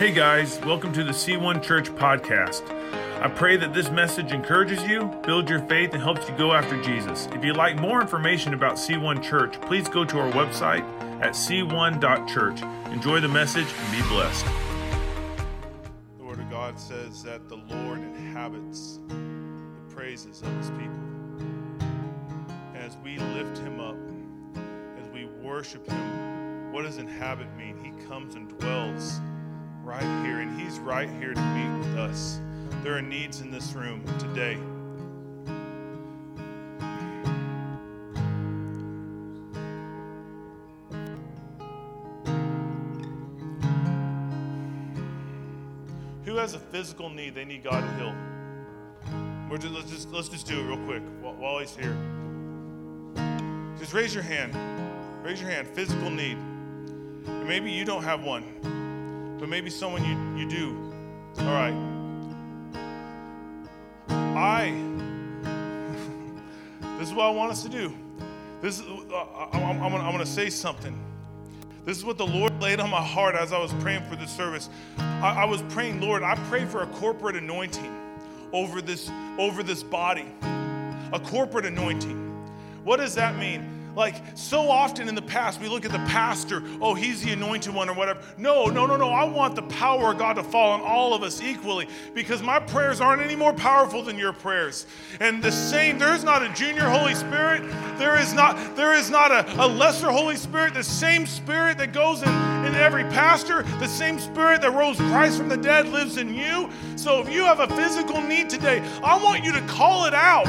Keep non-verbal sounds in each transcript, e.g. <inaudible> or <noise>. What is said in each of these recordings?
Hey guys, welcome to the C1 Church podcast. I pray that this message encourages you, builds your faith, and helps you go after Jesus. If you'd like more information about C1 Church, please go to our website at c1.church. Enjoy the message and be blessed. The Word of God says that the Lord inhabits the praises of His people. As we lift Him up, as we worship Him, what does inhabit mean? He comes and dwells right here, and He's right here to meet with us. There are needs in this room today. Who has a physical need they need God to heal? We're just, let's just let's just do it real quick while, while he's here. Just raise your hand. Raise your hand. Physical need. Maybe you don't have one, but maybe someone you, you do. All right. I. <laughs> this is what I want us to do. This is, uh, I, I'm, I'm, I'm going to say something. This is what the Lord laid on my heart as I was praying for this service. I, I was praying, Lord, I pray for a corporate anointing over this over this body. A corporate anointing. What does that mean? Like so often in the past, we look at the pastor, oh, he's the anointed one or whatever. No, no, no, no. I want the power of God to fall on all of us equally because my prayers aren't any more powerful than your prayers. And the same, there is not a junior Holy Spirit. There is not, there is not a, a lesser Holy Spirit. The same spirit that goes in, in every pastor, the same spirit that rose Christ from the dead lives in you. So if you have a physical need today, I want you to call it out.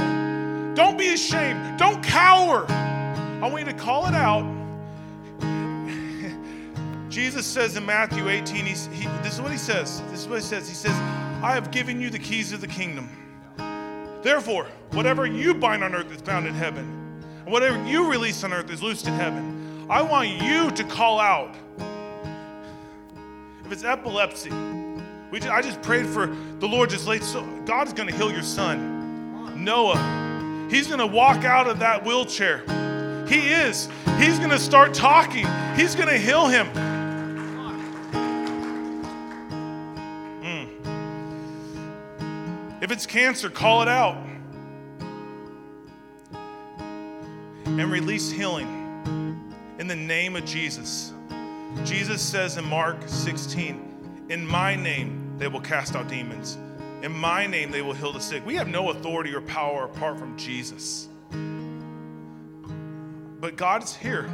Don't be ashamed. Don't cower. I want you to call it out. Jesus says in Matthew 18, he's, he, this is what he says. This is what he says. He says, I have given you the keys of the kingdom. Therefore, whatever you bind on earth is bound in heaven, and whatever you release on earth is loosed in heaven. I want you to call out. If it's epilepsy, we just, I just prayed for the Lord just laid so God is going to heal your son, Noah. He's going to walk out of that wheelchair. He is. He's going to start talking. He's going to heal him. Mm. If it's cancer, call it out and release healing in the name of Jesus. Jesus says in Mark 16, In my name they will cast out demons. In my name they will heal the sick. We have no authority or power apart from Jesus. But God's here.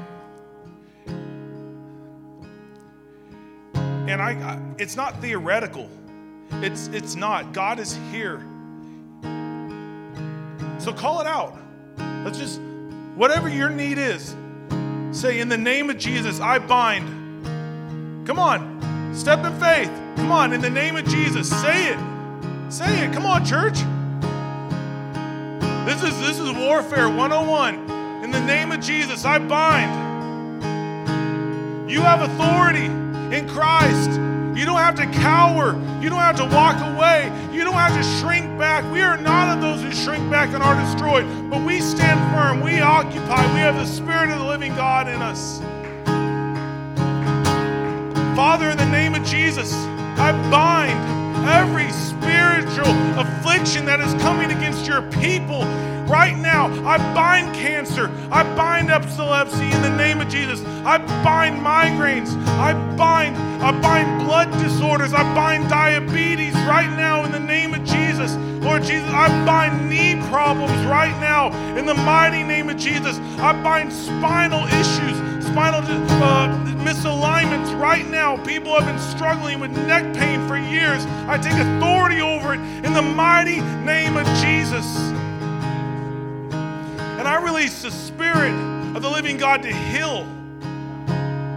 And I, I, it's not theoretical. It's it's not. God is here. So call it out. Let's just whatever your need is. Say in the name of Jesus, I bind. Come on. Step in faith. Come on, in the name of Jesus. Say it. Say it. Come on, church. This is this is warfare 101. In the name of Jesus, I bind. You have authority in Christ. You don't have to cower. You don't have to walk away. You don't have to shrink back. We are not of those who shrink back and are destroyed, but we stand firm. We occupy. We have the Spirit of the living God in us. Father, in the name of Jesus, I bind every spiritual affliction that is coming against your people right now. I bind cancer. I bind epilepsy in the name of Jesus. I bind migraines. I bind I bind blood disorders. I bind diabetes right now in the name of Jesus. Lord Jesus, I bind knee problems right now in the mighty name of Jesus. I bind spinal issues, spinal uh, misalignments right now. People have been struggling with neck pain for years. I take authority over it in the mighty name of Jesus. And I release the Spirit of the living God to heal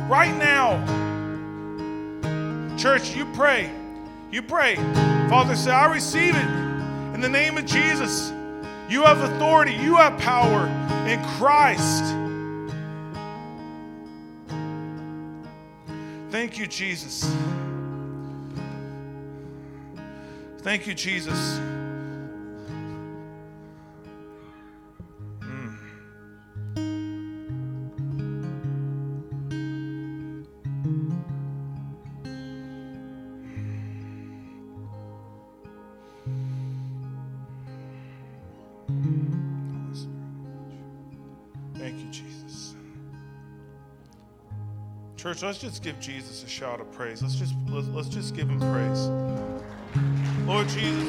right now. Church, you pray. You pray. Father, say, I receive it in the name of Jesus. You have authority, you have power in Christ. Thank you, Jesus. Thank you, Jesus. Church, let's just give Jesus a shout of praise. Let's just let's, let's just give him praise. Lord Jesus.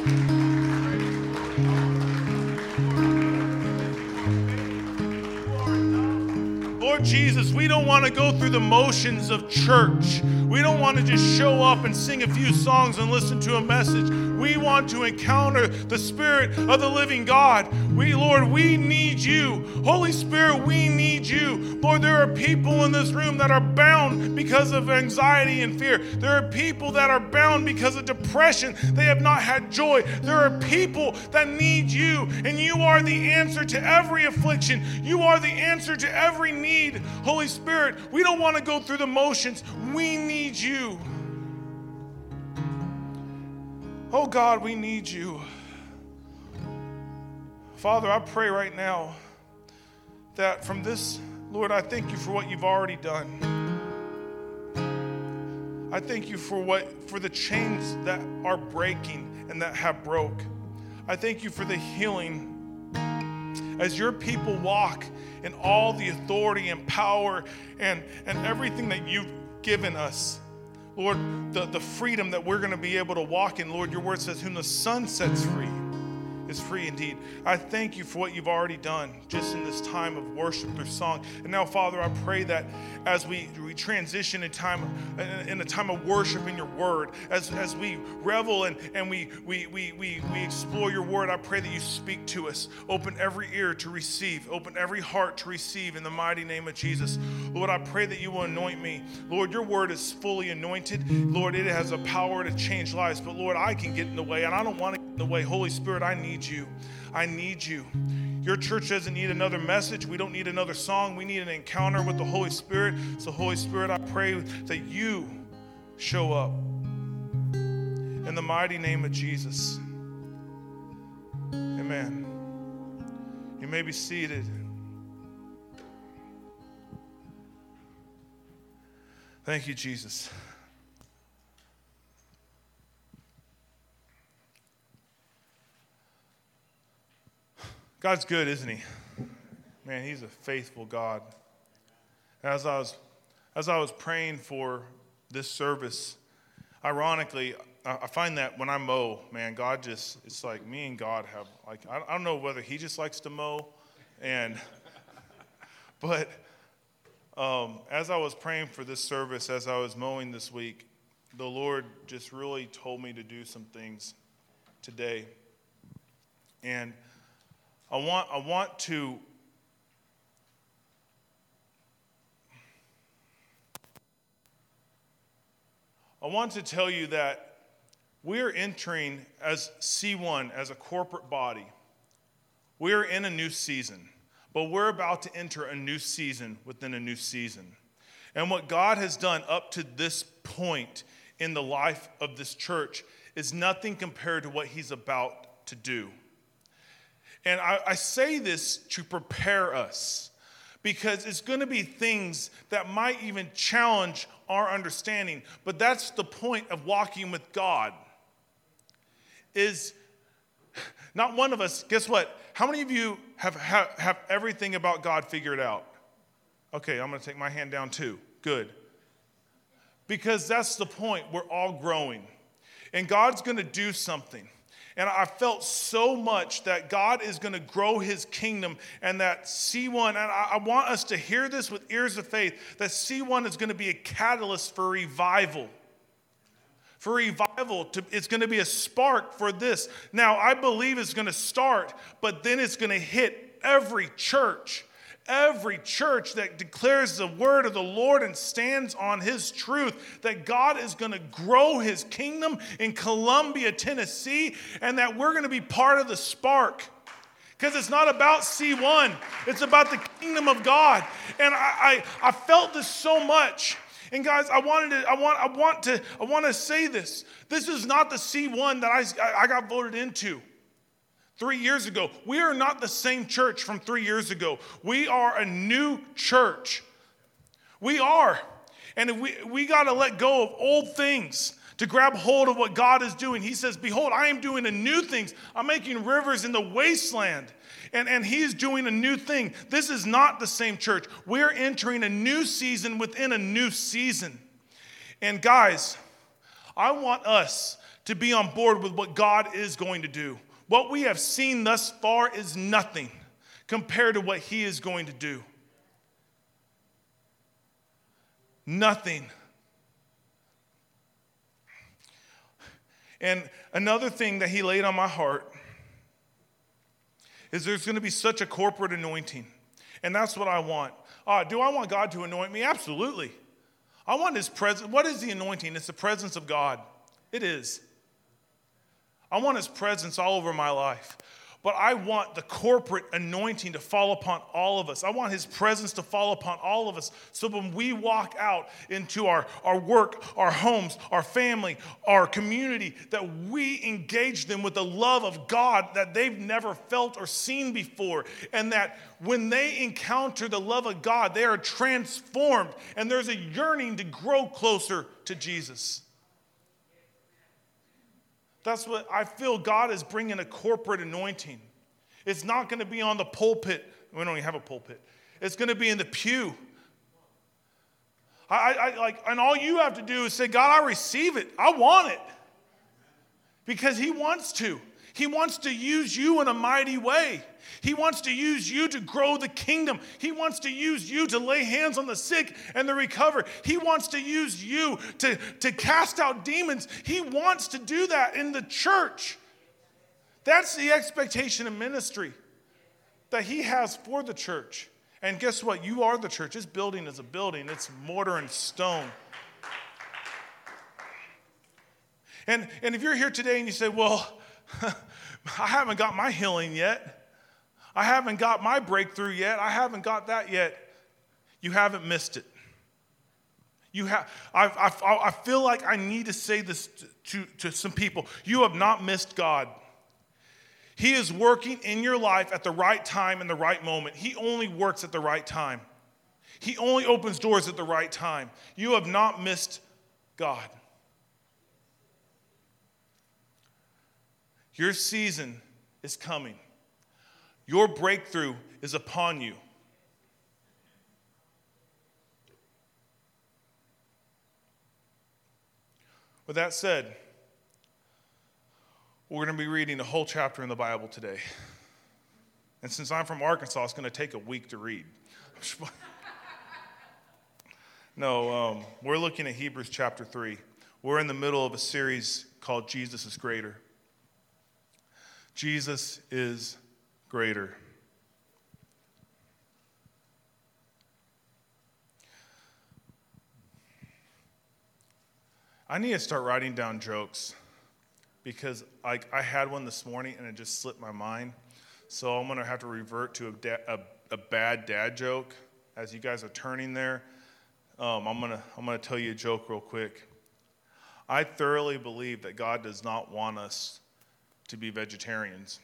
Lord Jesus, we don't want to go through the motions of church. We don't want to just show up and sing a few songs and listen to a message. We want to encounter the Spirit of the living God. We, Lord, we need you. Holy Spirit, we need you. Lord, there are people in this room that are bound because of anxiety and fear. There are people that are bound because of depression. They have not had joy. There are people that need you, and you are the answer to every affliction. You are the answer to every need. Holy Spirit, we don't want to go through the motions. We need you. Oh God, we need you. Father, I pray right now that from this, Lord, I thank you for what you've already done. I thank you for what for the chains that are breaking and that have broke. I thank you for the healing as your people walk in all the authority and power and, and everything that you've given us. Lord, the, the freedom that we're going to be able to walk in, Lord, your word says, Whom the Son sets free is free indeed. I thank you for what you've already done just in this time of worship through song. And now, Father, I pray that as we, we transition in time in a time of worship in your word, as, as we revel and, and we, we, we, we, we explore your word, I pray that you speak to us. Open every ear to receive, open every heart to receive in the mighty name of Jesus. Lord, I pray that you will anoint me. Lord, your word is fully anointed. Lord, it has a power to change lives. But Lord, I can get in the way, and I don't want to get in the way. Holy Spirit, I need you. I need you. Your church doesn't need another message. We don't need another song. We need an encounter with the Holy Spirit. So, Holy Spirit, I pray that you show up. In the mighty name of Jesus. Amen. You may be seated. Thank you, Jesus. God's good, isn't He? Man, He's a faithful God. As I was, as I was praying for this service, ironically, I find that when I mow, man, God just, it's like me and God have, like, I don't know whether He just likes to mow, and, <laughs> but um, as I was praying for this service, as I was mowing this week, the Lord just really told me to do some things today. And I want, I want to I want to tell you that we're entering as C1 as a corporate body. We're in a new season, but we're about to enter a new season within a new season. And what God has done up to this point in the life of this church is nothing compared to what He's about to do. And I, I say this to prepare us because it's going to be things that might even challenge our understanding. But that's the point of walking with God. Is not one of us, guess what? How many of you have, have, have everything about God figured out? Okay, I'm going to take my hand down too. Good. Because that's the point. We're all growing. And God's going to do something. And I felt so much that God is going to grow his kingdom and that C1, and I, want us to hear this with ears of faith, that C1 is going to be a catalyst for revival. For revival, to, it's going to be a spark for this. Now, I believe it's going to start, but then it's going to hit every church every church that declares the word of the Lord and stands on his truth, that God is going to grow his kingdom in Columbia, Tennessee, and that we're going to be part of the spark. Because it's not about C1, it's about the kingdom of God. And I, I, I felt this so much. And guys, I wanted to, I want, I want to, I want to say this. This is not the C1 that I, I got voted into three years ago. We are not the same church from three years ago. We are a new church. We are. And we, we got to let go of old things. to grab hold of what God is doing. He says, Behold, I am doing a new things. I'm making rivers in the wasteland. And, and He's doing a new thing. This is not the same church. We're entering a new season within a new season. And guys, I want us to be on board with what God is going to do. What we have seen thus far is nothing compared to what He is going to do. Nothing. And another thing that he laid on my heart is there's going to be such a corporate anointing. And that's what I want. Uh, do I want God to anoint me? Absolutely. I want his presence. What is the anointing? It's the presence of God. It is. I want his presence all over my life. But I want the corporate anointing to fall upon all of us. I want his presence to fall upon all of us. So when we walk out into our, our work, our homes, our family, our community, that we engage them with the love of God that they've never felt or seen before. And that when they encounter the love of God, they are transformed. And there's a yearning to grow closer to Jesus. That's what I feel God is bringing a corporate anointing. It's not going to be on the pulpit. We don't even have a pulpit. It's going to be in the pew. I, I, like, and all you have to do is say, God, I receive it. I want it. Because He wants to. He wants to use you in a mighty way. He wants to use you to grow the kingdom. He wants to use you to lay hands on the sick and the recover. He wants to use you to, to cast out demons. He wants to do that in the church. That's the expectation of ministry that He has for the church. And guess what? You are the church. This building is a building, it's mortar and stone. And, and if you're here today and you say, well, <laughs> I haven't got my healing yet. I haven't got my breakthrough yet. I haven't got that yet. You haven't missed it. You have, I, I, I feel like I need to say this to, to some people. You have not missed God. He is working in your life at the right time and the right moment. He only works at the right time. He only opens doors at the right time. You have not missed God. Your season is coming. Your breakthrough is upon you. With that said, we're going to be reading a whole chapter in the Bible today. And since I'm from Arkansas, it's going to take a week to read. <laughs> no, um, we're looking at Hebrews chapter 3. We're in the middle of a series called Jesus is Greater. Jesus is greater. I need to start writing down jokes because I, I had one this morning and it just slipped my mind. So I'm going to have to revert to a, da- a, a, bad dad joke. As you guys are turning there, um, I'm going to I'm going to tell you a joke real quick. I thoroughly believe that God does not want us to be vegetarians.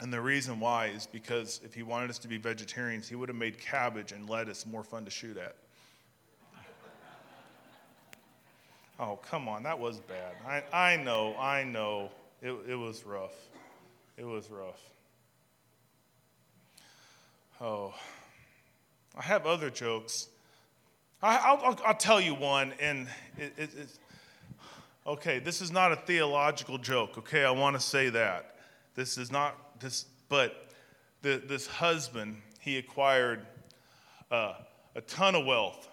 And the reason why is because if he wanted us to be vegetarians, he would have made cabbage and lettuce more fun to shoot at. <laughs> oh, come on, that was bad. I, I know, I know. It, it was rough. It was rough. Oh, I have other jokes. I, will I'll tell you one, and it, it, it's okay. This is not a theological joke. Okay, I want to say that this is not this, but the, this husband, he acquired uh, a ton of wealth.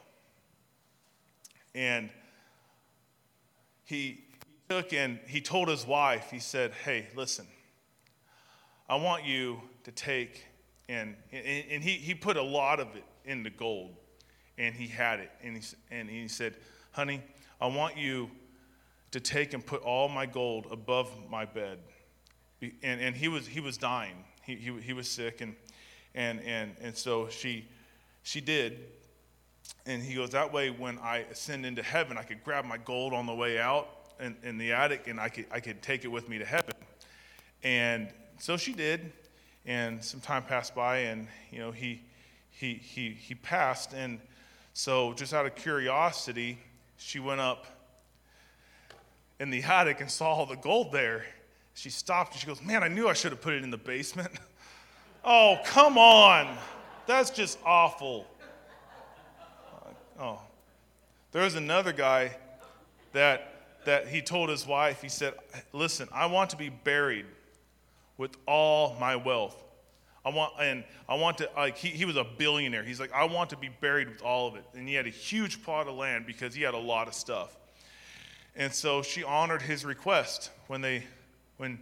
And he took and he told his wife, he said, Hey, listen, I want you to take, and, and, and he, he put a lot of it into gold, and he had it. And he, and he said, Honey, I want you to take and put all my gold above my bed and, and he was he was dying. He, he, he was sick, and and and and so she she did. And he goes, that way when I ascend into heaven, I could grab my gold on the way out in, in the attic and I could, I could take it with me to heaven. And so she did. And some time passed by and, you know, he, he, he, he passed. And so just out of curiosity, she went up in the attic and saw all the gold there. She stopped and she goes, Man, I knew I should have put it in the basement. <laughs> oh, come on. That's just awful. Uh, oh. There was another guy that that he told his wife, he said, Listen, I want to be buried with all my wealth. I want, and I want to, like, he, he was a billionaire. He's like, I want to be buried with all of it. And he had a huge plot of land because he had a lot of stuff. And so she honored his request when they, when,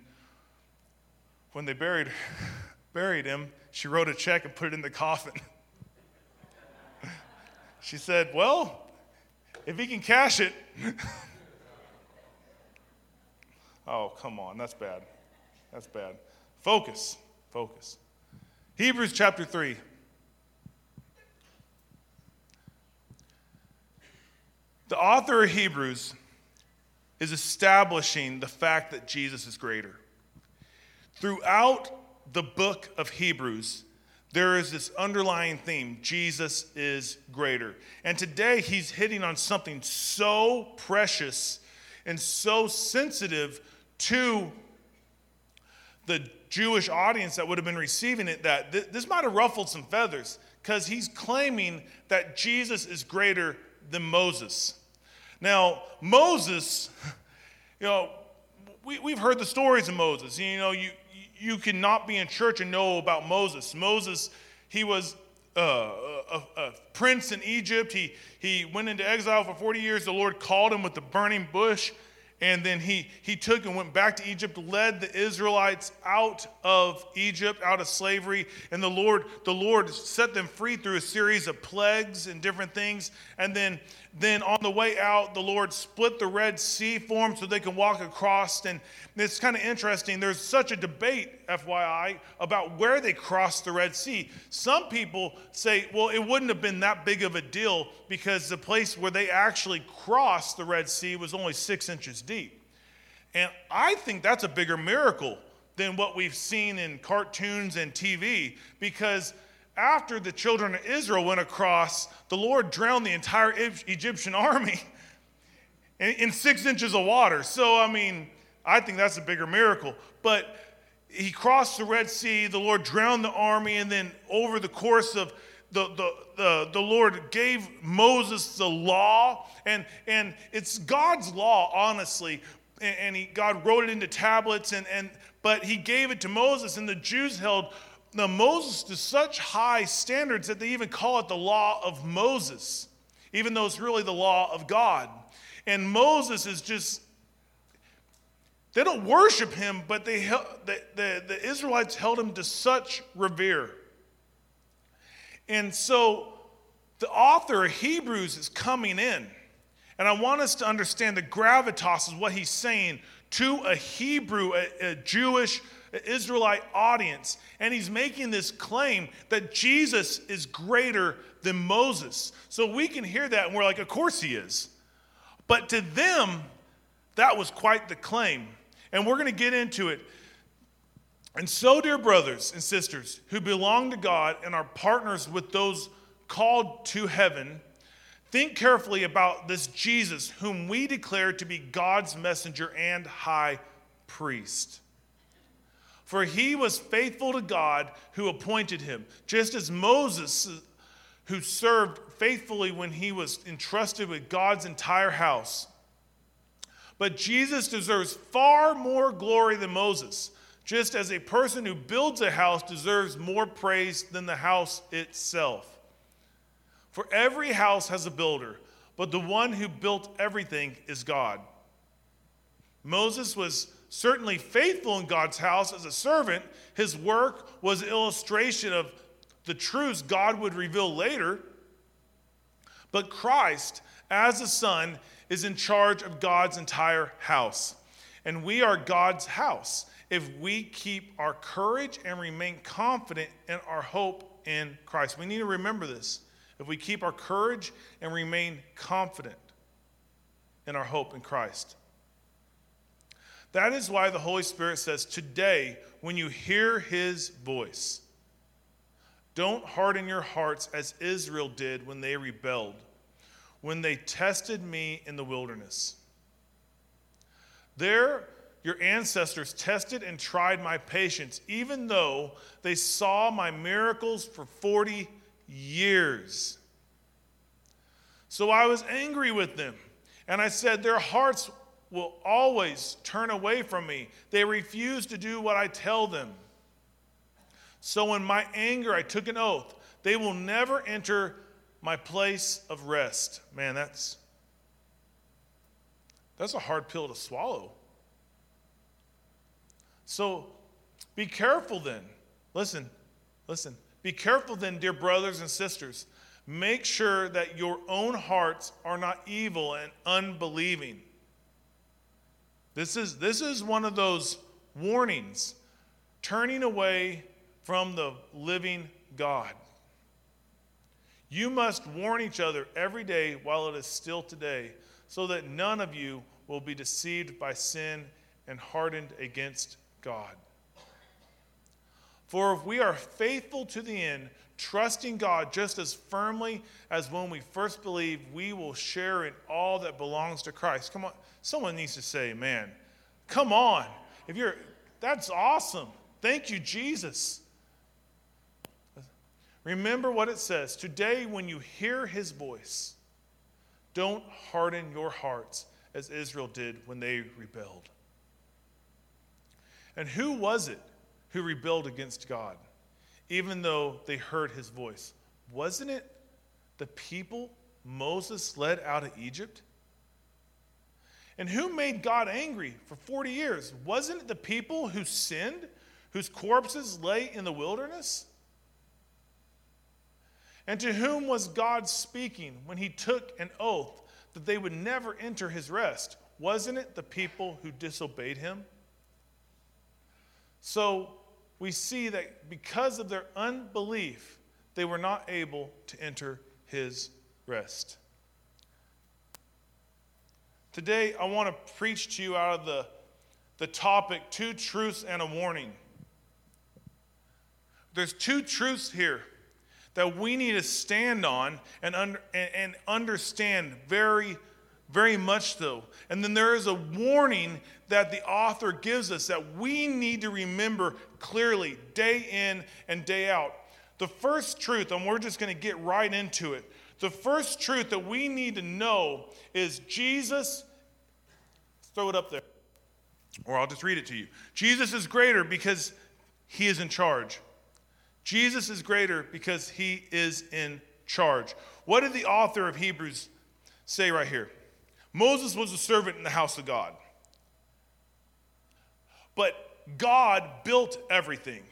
when they buried, <laughs> buried him. She wrote a check and put it in the coffin. <laughs> she said, Well, if he can cash it. <laughs> oh, come on, that's bad. That's bad. Focus, focus. Hebrews chapter 3. The author of Hebrews is establishing the fact that Jesus is greater. Throughout the book of Hebrews, there is this underlying theme Jesus is greater. And today he's hitting on something so precious and so sensitive to the Jewish audience that would have been receiving it that th- this might have ruffled some feathers because he's claiming that Jesus is greater than Moses. Now, Moses, you know, we, we've heard the stories of Moses. You know, you, you cannot be in church and know about Moses. Moses, he was uh, a, a, prince in Egypt. He, he went into exile for 40 years. The Lord called him with the burning bush and then he, he took and went back to Egypt, led the Israelites out of Egypt, out of slavery. And the Lord, the Lord set them free through a series of plagues and different things. And then, then on the way out, the Lord split the Red Sea for them so they can walk across. And it's kind of interesting. There's such a debate, FYI, about where they crossed the Red Sea. Some people say, well, it wouldn't have been that big of a deal because the place where they actually crossed the Red Sea was only six inches deep. And I think that's a bigger miracle than what we've seen in cartoons and TV because after the children of Israel went across, the Lord drowned the entire Egyptian <laughs> army in six inches of water. So, I mean, I think that's a bigger miracle. But he crossed the Red Sea, the Lord drowned the army, and then over the course of the, the, the, the Lord gave Moses the law, and, and it's God's law, honestly. And, and he, God wrote it into tablets, and, and, but he gave it to Moses, and the Jews held the Moses to such high standards that they even call it the law of Moses, even though it's really the law of God. And Moses is just, they don't worship him, but they, the, the, the Israelites held him to such revere. And so the author of Hebrews is coming in. And I want us to understand the gravitas of what he's saying to a Hebrew, a, a Jewish, Israelite audience. And he's making this claim that Jesus is greater than Moses. So we can hear that and we're like, of course he is. But to them, that was quite the claim. And we're going to get into it. And so, dear brothers and sisters who belong to God and are partners with those called to heaven, think carefully about this Jesus, whom we declare to be God's messenger and high priest. For he was faithful to God who appointed him, just as Moses, who served faithfully when he was entrusted with God's entire house. But Jesus deserves far more glory than Moses just as a person who builds a house deserves more praise than the house itself. For every house has a builder, but the one who built everything is God. Moses was certainly faithful in God's house as a servant. His work was an illustration of the truths God would reveal later. But Christ, as a son, is in charge of God's entire house. And we are God's house if we keep our courage and remain confident in our hope in Christ. We need to remember this. If we keep our courage and remain confident in our hope in Christ. That is why the Holy Spirit says, Today, when you hear his voice, don't harden your hearts as Israel did when they rebelled, when they tested me in the wilderness. There, your ancestors tested and tried my patience, even though they saw my miracles for 40 years. So I was angry with them, and I said, Their hearts will always turn away from me. They refuse to do what I tell them. So in my anger, I took an oath. They will never enter my place of rest. Man, that's that's a hard pill to swallow. So be careful then. Listen, listen. Be careful then, dear brothers and sisters. Make sure that your own hearts are not evil and unbelieving. This is, this is one of those warnings turning away from the living God. You must warn each other every day while it is still today, so that none of you will be deceived by sin and hardened against God. For if we are faithful to the end, trusting God just as firmly as when we first believed, we will share in all that belongs to Christ. Come on, someone needs to say, man, come on. If you're, that's awesome. Thank you, Jesus. Remember what it says today, when you hear his voice, don't harden your hearts as Israel did when they rebelled. And who was it who rebelled against God, even though they heard his voice? Wasn't it the people Moses led out of Egypt? And who made God angry for 40 years? Wasn't it the people who sinned, whose corpses lay in the wilderness? And to whom was God speaking when he took an oath that they would never enter his rest? Wasn't it the people who disobeyed him? So we see that because of their unbelief, they were not able to enter his rest. Today, I want to preach to you out of the, the topic two truths and a warning. There's two truths here that we need to stand on and, and understand very, very much so. And then there is a warning that the author gives us that we need to remember clearly day in and day out. The first truth, and we're just going to get right into it. The first truth that we need to know is Jesus, throw it up there, or I'll just read it to you. Jesus is greater because he is in charge. Jesus is greater because he is in charge. What did the author of Hebrews say right here? Moses was a servant in the house of God. But God built everything,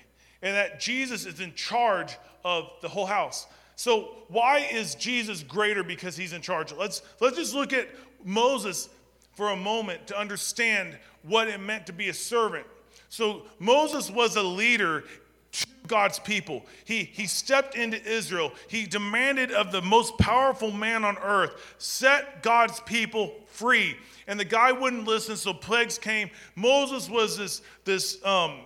and that Jesus is in charge of the whole house. So, why is Jesus greater because he's in charge? Let's, let's just look at Moses for a moment to understand what it meant to be a servant. So, Moses was a leader to God's people. He, he stepped into Israel. He demanded of the most powerful man on earth, set God's people free. And the guy wouldn't listen, so plagues came. Moses was this, this um,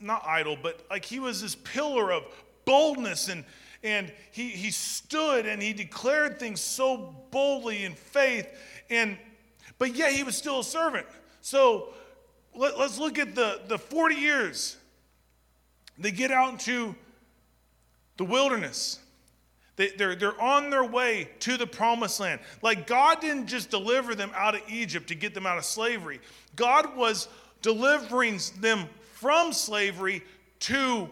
not idol, but like he was this pillar of boldness and and he, he stood and he declared things so boldly in faith and but yet he was still a servant so let, us look at the, the 40 years they get out into the wilderness. They, they're, they're on their way to the promised land. Like God didn't just deliver them out of Egypt to get them out of slavery, God was delivering them from slavery to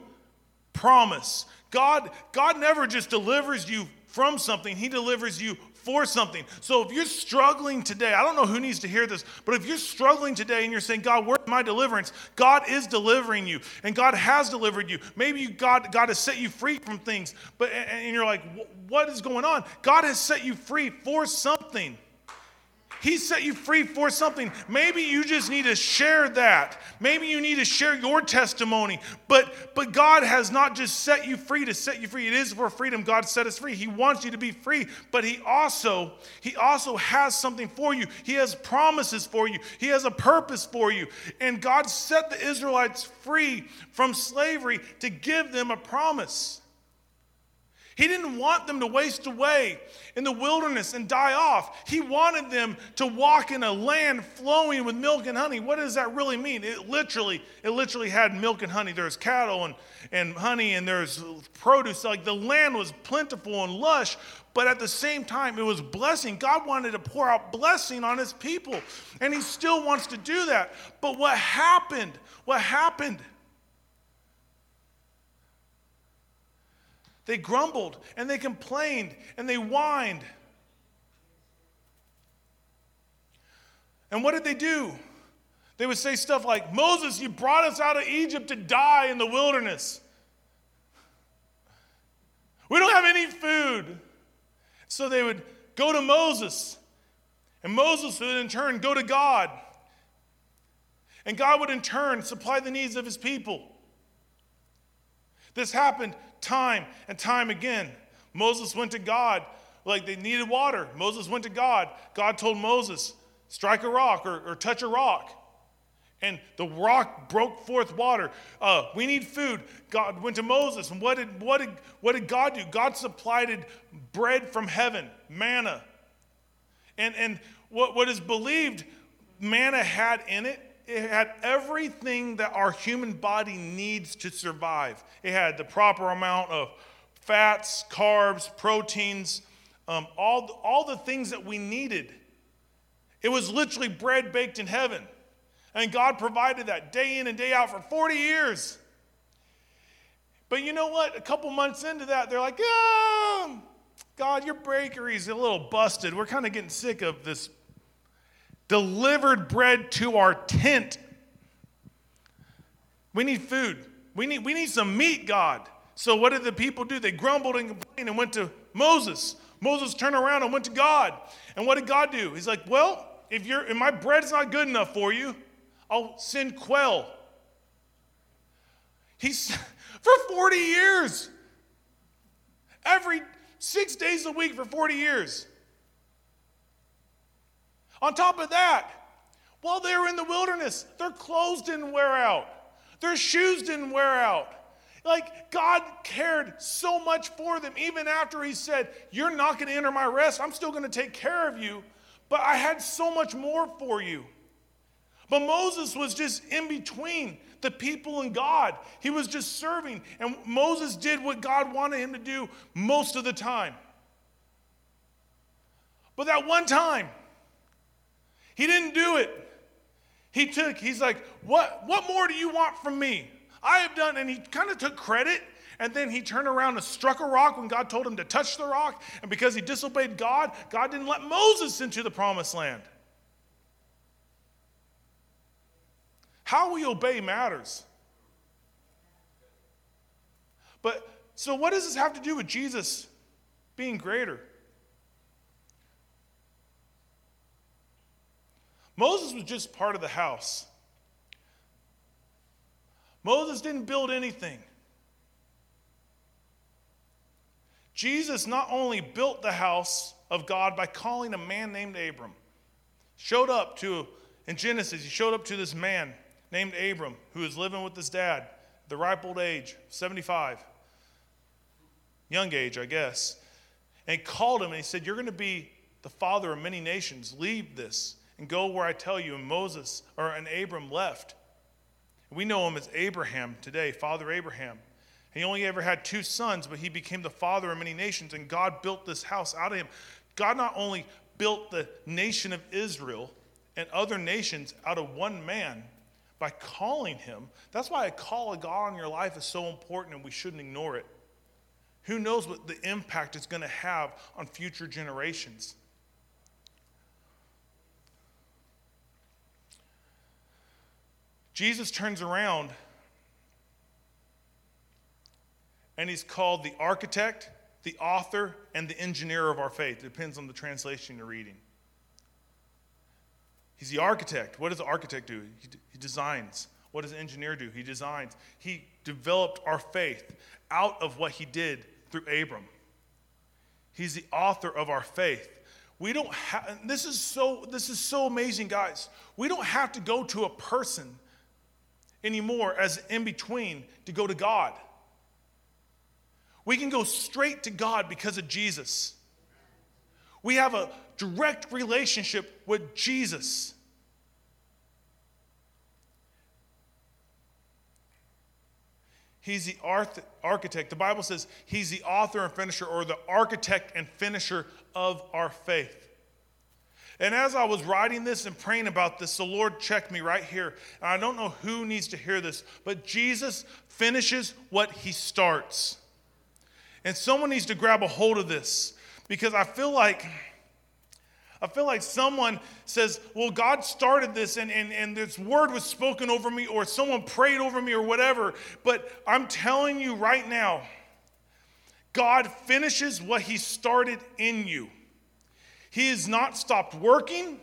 promise. God, God never just delivers you from something, He delivers you for something. So if you're struggling today, I don't know who needs to hear this, but if you're struggling today and you're saying, God, where's my deliverance? God is delivering you, and God has delivered you. Maybe you, God, God has set you free from things, but and you're like, what is going on? God has set you free for something. He set you free for something. Maybe you just need to share that. Maybe you need to share your testimony. But but God has not just set you free to set you free. It is for freedom God set us free. He wants you to be free, but he also he also has something for you. He has promises for you. He has a purpose for you. And God set the Israelites free from slavery to give them a promise. He didn't want them to waste away in the wilderness and die off. He wanted them to walk in a land flowing with milk and honey. What does that really mean? It literally, it literally had milk and honey. There's cattle and, and honey and there's produce. Like the land was plentiful and lush, but at the same time, it was blessing. God wanted to pour out blessing on his people, and he still wants to do that. But what happened? What happened? They grumbled and they complained and they whined. And what did they do? They would say stuff like, Moses, you brought us out of Egypt to die in the wilderness. We don't have any food. So they would go to Moses, and Moses would in turn go to God. And God would in turn supply the needs of his people. This happened time and time again. Moses went to God, like they needed water. Moses went to God. God told Moses, strike a rock or, or touch a rock. And the rock broke forth water. Uh, we need food. God went to Moses. And what did, what, did, what did God do? God supplied bread from heaven, manna. And, and what, what is believed manna had in it it had everything that our human body needs to survive. It had the proper amount of fats, carbs, proteins, um, all, all the things that we needed. It was literally bread baked in heaven. And God provided that day in and day out for 40 years. But you know what? A couple months into that, they're like, God, your bakery's a little busted. We're kind of getting sick of this delivered bread to our tent. We need food. We need, we need some meat, God. So what did the people do? They grumbled and complained and went to Moses. Moses turned around and went to God. And what did God do? He's like, well, if, you if my bread's not good enough for you, I'll send quail. He's <laughs> for 40 years. Every six days a week for 40 years. On top of that, while they were in the wilderness, their clothes didn't wear out, their shoes didn't wear out. Like, God cared so much for them, even after He said, You're not going to enter my rest. I'm still going to take care of you, but I had so much more for you. But Moses was just in between the people and God. He was just serving, and Moses did what God wanted him to do most of the time. But that one time, he didn't do it. He took, he's like, what, what more do you want from me? I have done, and he kind of took credit. And then he turned around and struck a rock when God told him to touch the rock. And because he disobeyed God, God didn't let Moses into the promised land. How we obey matters. But so, what does this have to do with Jesus being greater? Moses was just part of the house. Moses didn't build anything. Jesus not only built the house of God by calling a man named Abram, showed up to, in Genesis, he showed up to this man named Abram who was living with his dad, the ripe old age, 75, young age, I guess. And called him and he said, You're going to be the father of many nations. Leave this and go where I tell you. And Moses, or and Abram left. We know him as Abraham today, Father Abraham. He only ever had two sons, but he became the father of many nations, and God built this house out of him. God not only built the nation of Israel and other nations out of one man by calling him. That's why a call of God on your life is so important, and we shouldn't ignore it. Who knows what the impact it's going to have on future generations? Jesus turns around and he's called the architect, the author, and the engineer of our faith. It depends on the translation you're reading. He's the architect. What does the architect do? He, he designs. What does the engineer do? He designs. He developed our faith out of what he did through Abram. He's the author of our faith. We don't have this is so this is so amazing guys. We don't have to go to a person anymore as in between to go to God. We can go straight to God because of Jesus. We have a direct relationship with Jesus. He's the architect. The Bible says he's the author and finisher, or the architect and finisher of our faith. And as I was writing this and praying about this, the Lord checked me right here. And I don't know who needs to hear this, but Jesus finishes what he starts. And someone needs to grab a hold of this because I feel like I feel like someone says, Well, God started this and, and, and this word was spoken over me, or someone prayed over me, or whatever. But I'm telling you right now, God finishes what He started in you. He has not stopped working,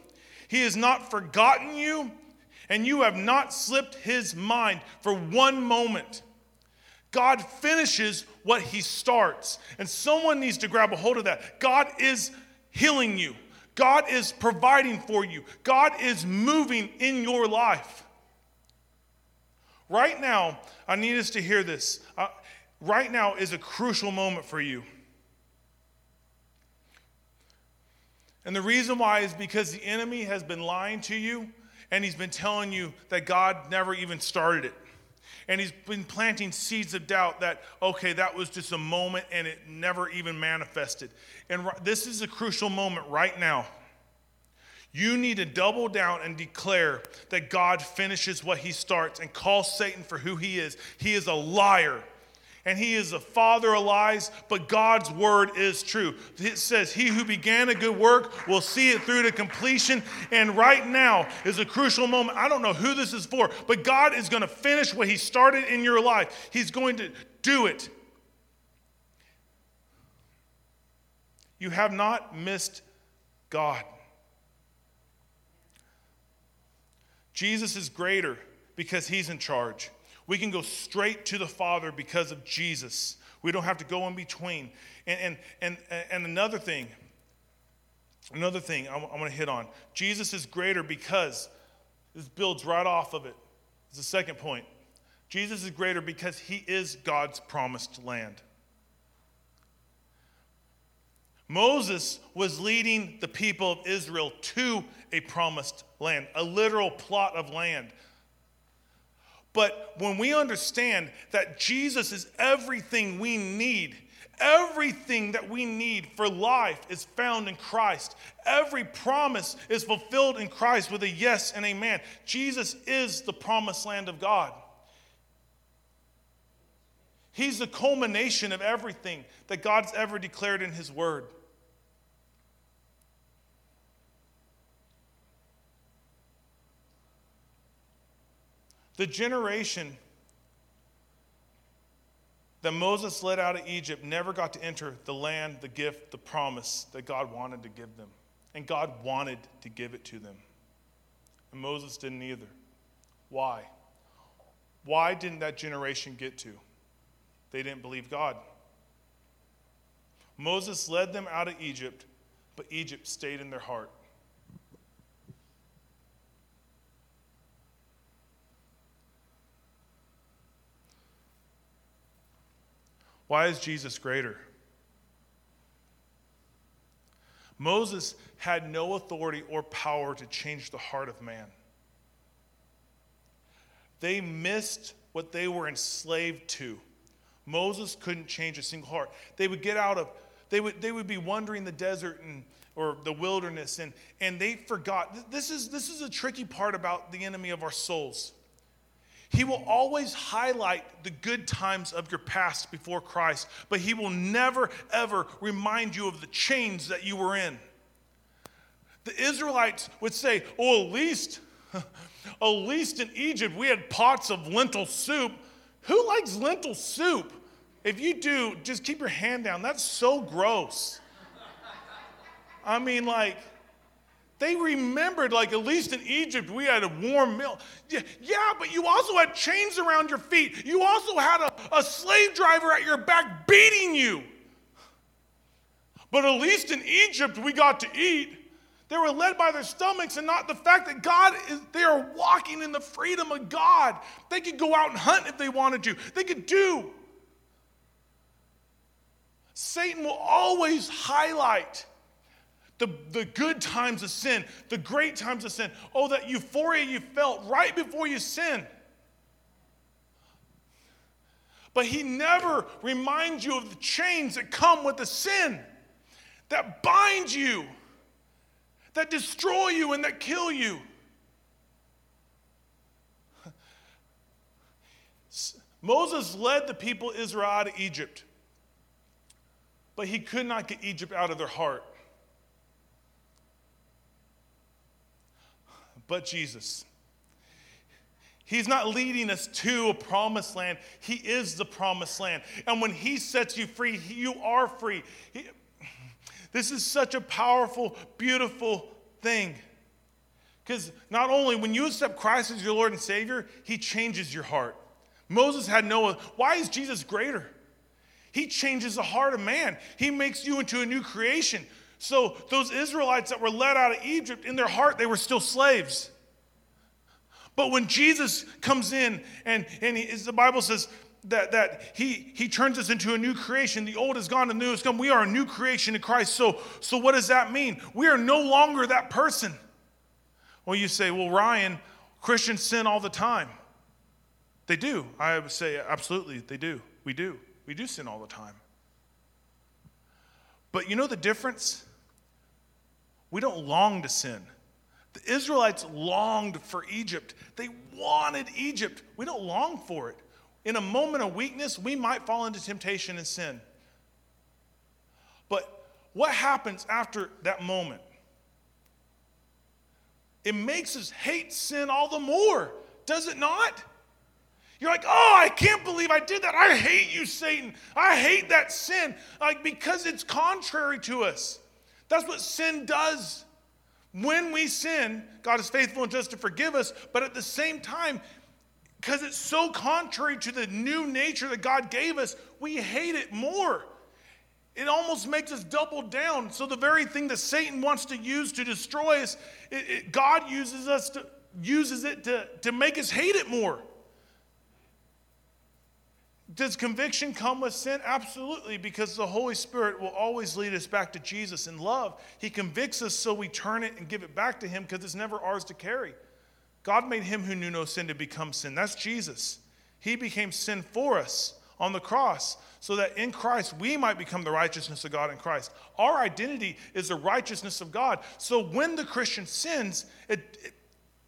He has not forgotten you, and you have not slipped His mind for one moment. God finishes what He starts. And someone needs to grab a hold of that. God is healing you. God is providing for you. God is moving in your life. Right now, I need us to hear this. Uh, right now is a crucial moment for you. And the reason why is because the enemy has been lying to you and he's been telling you that God never even started it. And he's been planting seeds of doubt that, okay, that was just a moment and it never even manifested. And this is a crucial moment right now. You need to double down and declare that God finishes what he starts and call Satan for who he is. He is a liar and he is the father of lies, but God's word is true. It says, He who began a good work will see it through to completion. And right now is a crucial moment. I don't know who this is for, but God is going to finish what He started in your life. He's going to do it. You have not missed God. Jesus is greater because He's in charge. We can go straight to the Father because of Jesus. We don't have to go in between. And, and, and, and another thing, another thing I, I want to hit on Jesus is greater because this builds right off of it. It's the second point. Jesus is greater because he is God's promised land. Moses was leading the people of Israel to a promised land, a literal plot of land. But when we understand that Jesus is everything we need, everything that we need for life is found in Christ. Every promise is fulfilled in Christ with a yes and amen. Jesus is the promised land of God. He's the culmination of everything that God's ever declared in His Word. The generation that Moses led out of Egypt never got to enter the land, the gift, the promise that God wanted to give them. And God wanted to give it to them. And Moses didn't either. Why? Why didn't that generation get to? They didn't believe God. Moses led them out of Egypt, but Egypt stayed in their heart. Why is Jesus greater? Moses had no authority or power to change the heart of man. They missed what they were enslaved to. Moses couldn't change a single heart. They would get out of, they would, they would be wandering the desert and, or the wilderness, and, and they forgot. This is, this is a tricky part about the enemy of our souls. He will always highlight the good times of your past before Christ, but He will never, ever remind you of the chains that you were in. The Israelites would say, Oh, at least, <laughs> at least in Egypt we had pots of lentil soup. Who likes lentil soup? If you do, just keep your hand down. That's so gross. I mean, like, they remembered, like, at least in Egypt, we had a warm meal. Yeah, yeah but you also had chains around your feet. You also had a, a slave driver at your back beating you. But at least in Egypt, we got to eat. They were led by their stomachs and not the fact that God is, they are walking in the freedom of God. They could go out and hunt if they wanted to, they could do. Satan will always highlight the, the good times of sin, the great times of sin. Oh, that euphoria you felt right before you sinned. But he never reminds you of the chains that come with the sin that bind you, that destroy you, and that kill you. Moses led the people Israel out of Egypt, but he could not get Egypt out of their heart. But Jesus. He's not leading us to a promised land. He is the promised land. And when He sets you free, you are free. He, this is such a powerful, beautiful thing. Because not only when you accept Christ as your Lord and Savior, He changes your heart. Moses had no, why is Jesus greater? He changes the heart of man, He makes you into a new creation. So those Israelites that were led out of Egypt, in their heart, they were still slaves. But when Jesus comes in, and, and he, the Bible says that, that he, he turns us into a new creation, the old is gone, the new has come. We are a new creation in Christ. So, so what does that mean? We are no longer that person. Well, you say, well, Ryan, Christians sin all the time. They do. I would say, absolutely, they do. We do. We do sin all the time. But you know the difference? We don't long to sin. The Israelites longed for Egypt. They wanted Egypt. We don't long for it. In a moment of weakness, we might fall into temptation and sin. But what happens after that moment? It makes us hate sin all the more, does it not? You're like, oh, I can't believe I did that. I hate you, Satan. I hate that sin. Like, because it's contrary to us. That's what sin does. When we sin, God is faithful and just to forgive us, but at the same time, because it's so contrary to the new nature that God gave us, we hate it more. It almost makes us double down. So the very thing that Satan wants to use to destroy us, it, it, God uses us to uses it to, to make us hate it more. Does conviction come with sin? Absolutely, because the Holy Spirit will always lead us back to Jesus in love. He convicts us so we turn it and give it back to Him because it's never ours to carry. God made Him who knew no sin to become sin. That's Jesus. He became sin for us on the cross so that in Christ we might become the righteousness of God in Christ. Our identity is the righteousness of God. So when the Christian sins, it, it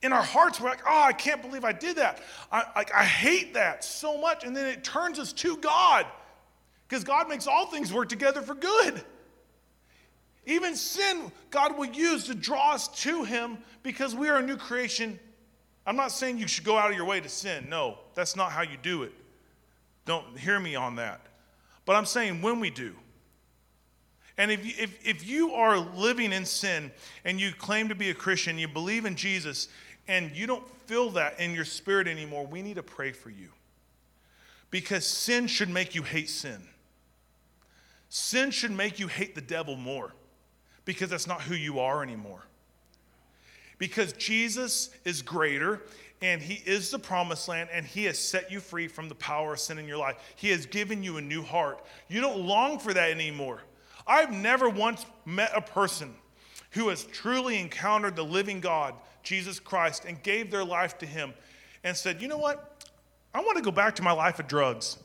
in our hearts, we're like, oh, I can't believe I did that. I, I, I hate that so much. And then it turns us to God because God makes all things work together for good. Even sin, God will use to draw us to Him because we are a new creation. I'm not saying you should go out of your way to sin. No, that's not how you do it. Don't hear me on that. But I'm saying when we do. And if you, if, if you are living in sin and you claim to be a Christian, you believe in Jesus, and you don't feel that in your spirit anymore, we need to pray for you. Because sin should make you hate sin. Sin should make you hate the devil more because that's not who you are anymore. Because Jesus is greater and he is the promised land and he has set you free from the power of sin in your life. He has given you a new heart. You don't long for that anymore. I've never once met a person who has truly encountered the living God Jesus Christ and gave their life to Him and said, You know what? I want to go back to my life of drugs.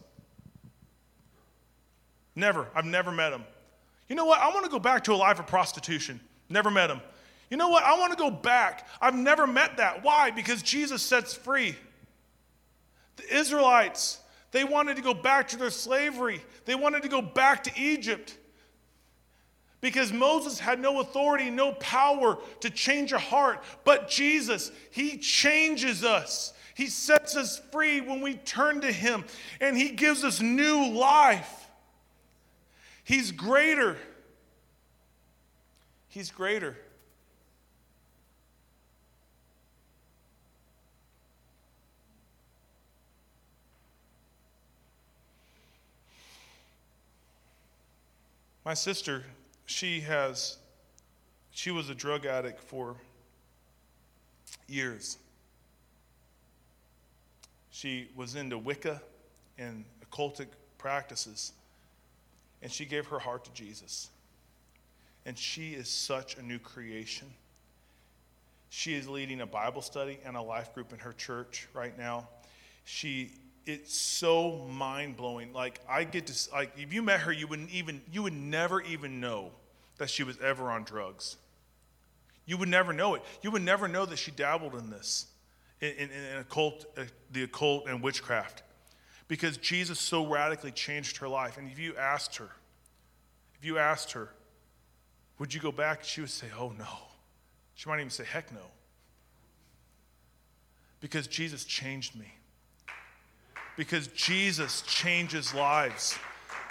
Never. I've never met him. You know what? I want to go back to a life of prostitution. Never met him. You know what? I want to go back. I've never met that. Why? Because Jesus sets free. The Israelites, they wanted to go back to their slavery, they wanted to go back to Egypt because Moses had no authority, no power to change a heart. But Jesus, He changes us. He sets us free when we turn to Him, and He gives us new life. He's greater. He's greater. My sister she has she was a drug addict for years. She was into Wicca and occultic practices. and she gave her heart to Jesus. And she is such a new creation. She is leading a Bible study and a life group in her church right now. She it's so mind blowing. Like I get to like if you met her, you wouldn't even you would never even know that she was ever on drugs. You would never know it. You would never know that she dabbled in this, in, in, in occult, uh, the occult and witchcraft, because Jesus so radically changed her life. And if you asked her, if you asked her, would you go back? She would say, "Oh no." She might even say, "Heck no," because Jesus changed me because Jesus changes lives.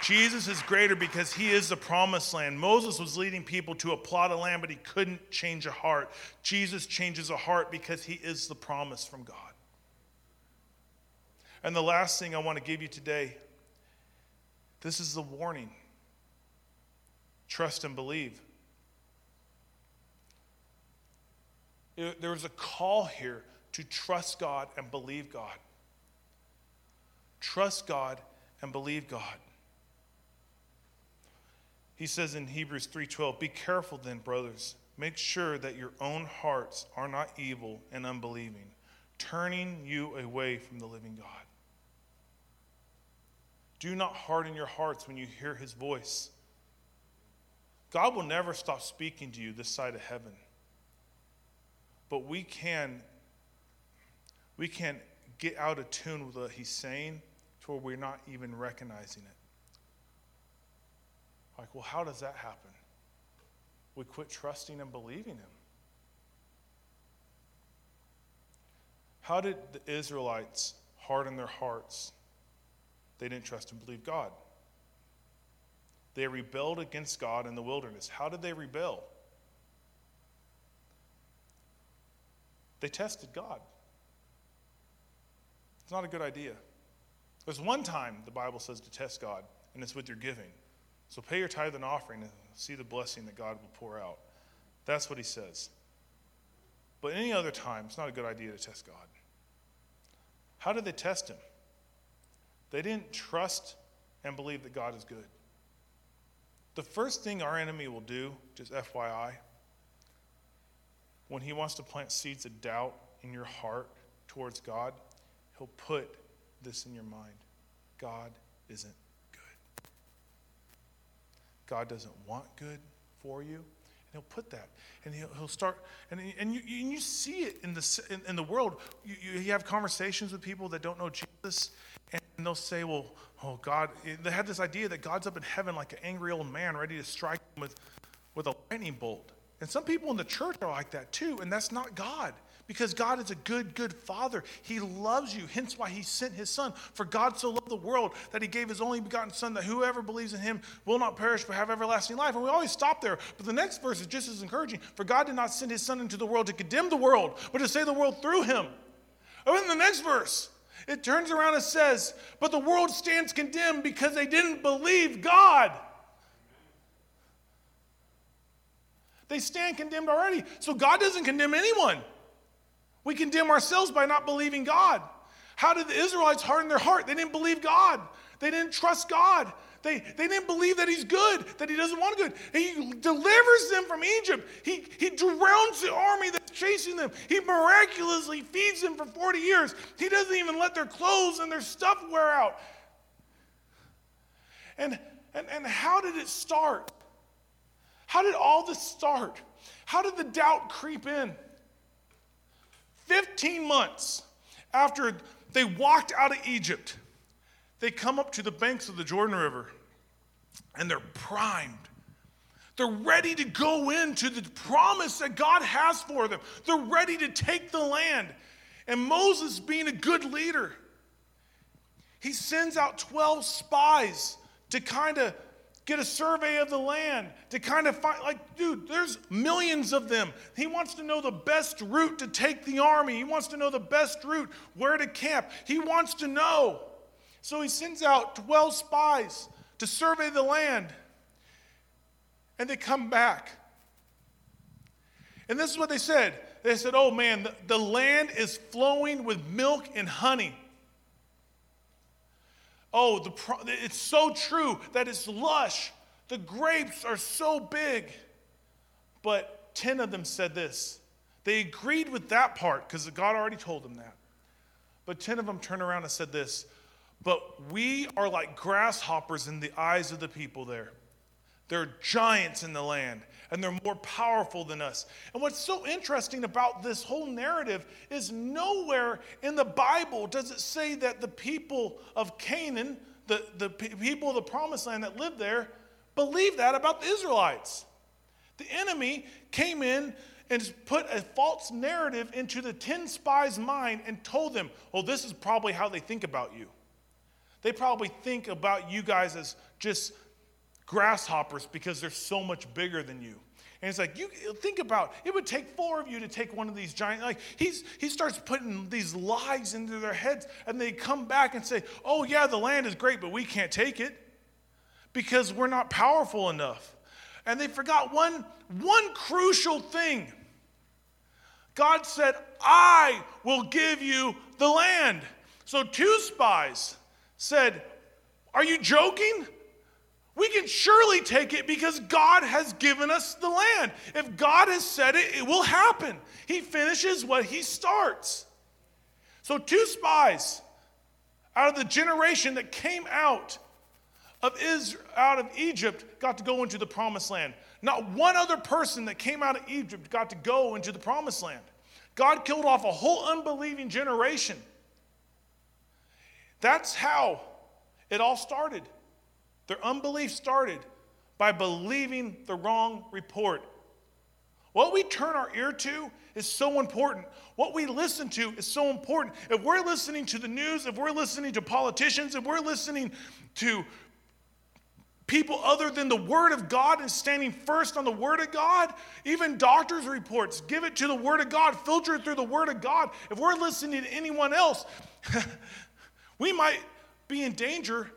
Jesus is greater because he is the promised land. Moses was leading people to a plot of land, but he couldn't change a heart. Jesus changes a heart because he is the promise from God. And the last thing I want to give you today this is the warning trust and believe. There was a call here to trust God and believe God. Trust God and believe God. He says in Hebrews 3:12, "Be careful then, brothers. Make sure that your own hearts are not evil and unbelieving, turning you away from the living God. Do not harden your hearts when you hear his voice. God will never stop speaking to you this side of heaven. But we can we can get out of tune with what he's saying to where we're not even recognizing it. Like, well, how does that happen? We quit trusting and believing Him. How did the Israelites harden their hearts? They didn't trust and believe God. They rebelled against God in the wilderness. How did they rebel? They tested God. It's not a good idea. There's one time the Bible says to test God, and it's with your giving. So pay your tithe and offering and see the blessing that God will pour out. That's what he says. But any other time, it's not a good idea to test God. How did they test him? They didn't trust and believe that God is good. The first thing our enemy will do, just FYI, when he wants to plant seeds of doubt in your heart towards God, he'll put this in your mind God isn't. God doesn't want good for you. And he'll put that. And he'll, he'll start, and, and, you, and you see it in the, in, in the world. You, you have conversations with people that don't know Jesus, and they'll say, well, oh, God, they have this idea that God's up in heaven like an angry old man ready to strike them with, with a lightning bolt. And some people in the church are like that too, and that's not God because God is a good, good Father. He loves you, hence why He sent His Son. For God so loved the world that He gave His only begotten Son, that whoever believes in Him will not perish but have everlasting life. And we always stop there. But the next verse is just as encouraging. For God did not send His Son into the world to condemn the world, but to save the world through Him. Oh, and in the next verse, it turns around and says, But the world stands condemned because they didn't believe God. They stand condemned already. So God doesn't condemn anyone. We condemn ourselves by not believing God. How did the Israelites harden their heart? They didn't believe God. They didn't trust God. They, they didn't believe that He's good, that He doesn't want good. He delivers them from Egypt. He, he drowns the army that's chasing them. He miraculously feeds them for 40 years. He doesn't even let their clothes and their stuff wear out. And, and, and how did it start? How did all this start? How did the doubt creep in? 15 months after they walked out of Egypt, they come up to the banks of the Jordan River and they're primed. They're ready to go into the promise that God has for them. They're ready to take the land. And Moses, being a good leader, he sends out 12 spies to kind of get a survey of the land to kind of find, like, dude, there's millions of them. He wants to know the best route to take the army. He wants to know the best route, where to camp. He wants to know. So he sends out 12 spies to survey the land. And they come back. And this is what they said. They said, oh man, the, the land is flowing with milk and honey. Oh, the pro- it's so true that it's lush. The grapes are so big. But 10 of them said this. They agreed with that part because God already told them that. But 10 of them turned around and said this But we are like grasshoppers in the eyes of the people there. They're giants in the land, and they're more powerful than us. And what's so interesting about this whole narrative is nowhere in the Bible does it say that the people of Canaan, the, the people of the promised land that lived there, believed that about the Israelites. The enemy came in and put a false narrative into the 10 spies' mind and told them, oh, this is probably how they think about you. They probably think about you guys as just grasshoppers because they're so much bigger than you. And it's like, you think about it would take four of you to take one of these giant, like he's he starts putting these lies into their heads, and they come back and say, Oh, yeah, the land is great, but we can't take it because we're not powerful enough. And they forgot one, one crucial thing. God said, I will give you the land. So two spies said, Are you joking? We can surely take it because God has given us the land. If God has said it, it will happen. He finishes what he starts. So, two spies out of the generation that came out of Israel, out of Egypt got to go into the promised land. Not one other person that came out of Egypt got to go into the promised land. God killed off a whole unbelieving generation. That's how it all started. Their unbelief started by believing the wrong report. What we turn our ear to is so important. What we listen to is so important. If we're listening to the news, if we're listening to politicians, if we're listening to people other than the Word of God and standing first on the Word of God. Even doctors' reports give it to the Word of God, filter it through the Word of God. If we're listening to anyone else, <laughs> we might be in danger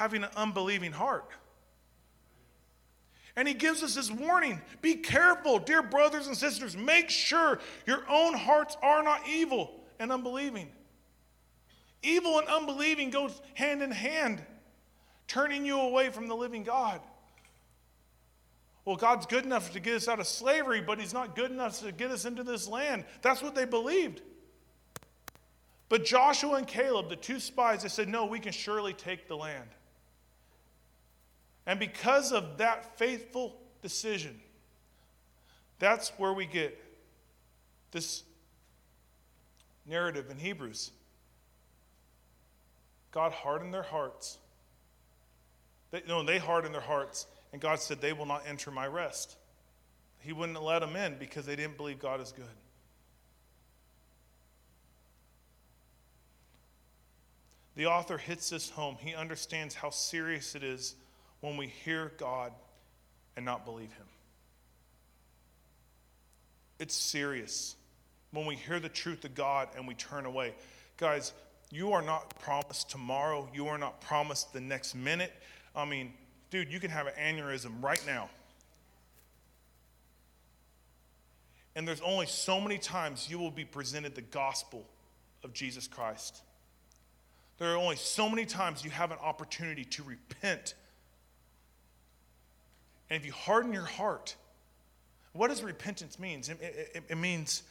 having an unbelieving heart. And he gives us this warning be careful, dear brothers and sisters. Make sure your own hearts are not evil and unbelieving. Evil and unbelieving goes hand in hand turning you away from the living God. Well, God's good enough to get us out of slavery, but He's not good enough to get us into this land. That's what they believed. But Joshua and Caleb, the two spies, they said, No, we can surely take the land. And because of that faithful decision, that's where we get this narrative in Hebrews. God hardened their hearts they, no, they hardened their hearts, and God said, They will not enter my rest. He wouldn't let them in because they didn't believe God is good. The author hits this home. He understands how serious it is when we hear God and not believe Him. It's serious when we hear the truth of God and we turn away. Guys, you are not promised tomorrow. You are not promised the next minute. I mean, dude, you can have an aneurysm right now. And there's only so many times you will be presented the gospel of Jesus Christ. There are only so many times you have an opportunity to repent. And if you harden your heart, what does repentance mean? It, it, it, means,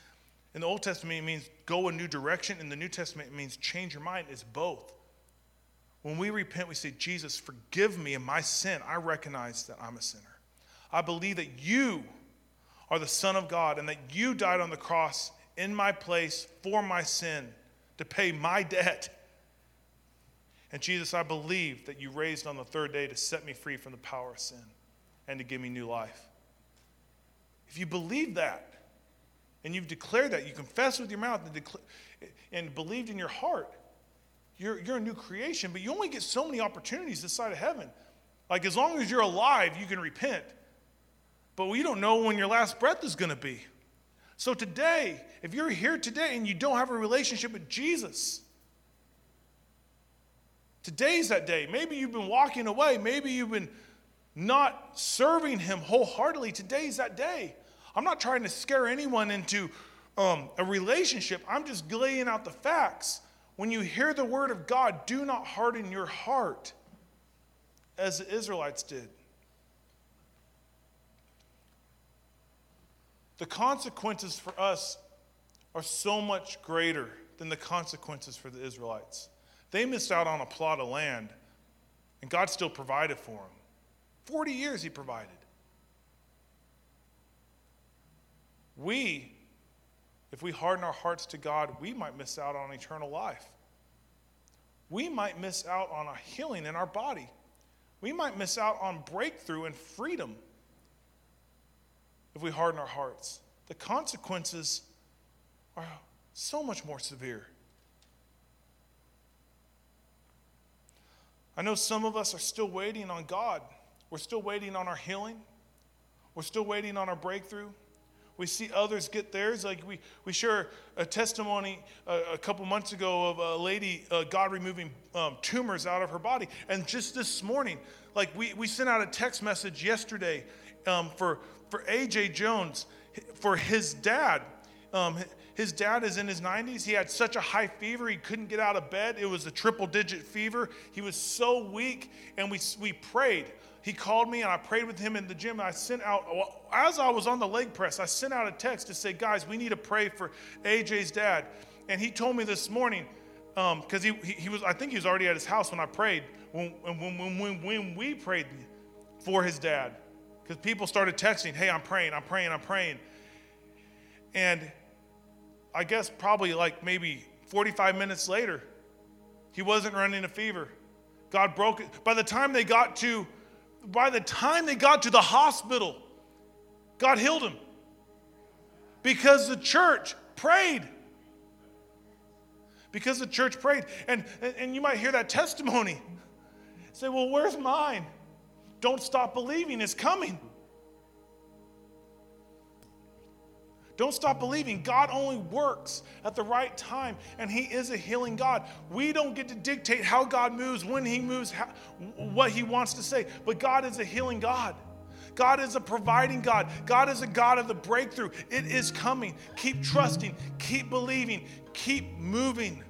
in the Old Testament, it means go a new direction. In the New Testament, it means change your mind. It's both. When we repent, we say, Jesus, forgive me of my sin. I recognize that I'm a sinner. I believe that you are the Son of God and that you died on the cross in my place for my sin to pay my debt. And Jesus, I believe that you raised on the third day to set me free from the power of sin and to give me new life. If you believe that and you've declared that, you confess with your mouth and, declare, and believed in your heart, you're, you're a new creation, but you only get so many opportunities this side of heaven. Like, as long as you're alive, you can repent. But we don't know when your last breath is going to be. So, today, if you're here today and you don't have a relationship with Jesus, today's that day. Maybe you've been walking away. Maybe you've been not serving Him wholeheartedly. today is that day. I'm not trying to scare anyone into um, a relationship, I'm just laying out the facts. when you hear the word of God, do not harden your heart as the Israelites did. The consequences for us are so much greater than the consequences for the Israelites. They missed out on a plot of land, and God still provided for them. 40 years He provided. We if we harden our hearts to God, we might miss out on eternal life. We might miss out on a healing in our body. We might miss out on breakthrough and freedom if we harden our hearts. The consequences are so much more severe. I know some of us are still waiting on God. We're still waiting on our healing. We're still waiting on our breakthrough. We see others get theirs. Like we, we share a testimony a, a couple months ago of a lady, uh, God removing um, tumors out of her body. And just this morning, like we, we sent out a text message yesterday um, for, for AJ Jones, for his dad. Um, his dad is in his 90s. He had such a high fever, he couldn't get out of bed. It was a triple digit fever. He was so weak, and we, we prayed he called me and I prayed with him in the gym. I sent out, as I was on the leg press, I sent out a text to say, guys, we need to pray for AJ's dad. And he told me this morning, because um, he, he was, I think he was already at his house when I prayed, when, when, when, when, when we prayed for his dad. Because people started texting, hey, I'm praying, I'm praying, I'm praying. And I guess probably like maybe 45 minutes later, he wasn't running a fever. God broke it. By the time they got to by the time they got to the hospital, God healed him because the church prayed. Because the church prayed. And, and you might hear that testimony. Say, well, where's mine? Don't stop believing, it's coming. Don't stop believing. God only works at the right time, and He is a healing God. We don't get to dictate how God moves, when He moves, how, what He wants to say, but God is a healing God. God is a providing God. God is a God of the breakthrough. It is coming. Keep trusting, keep believing, keep moving.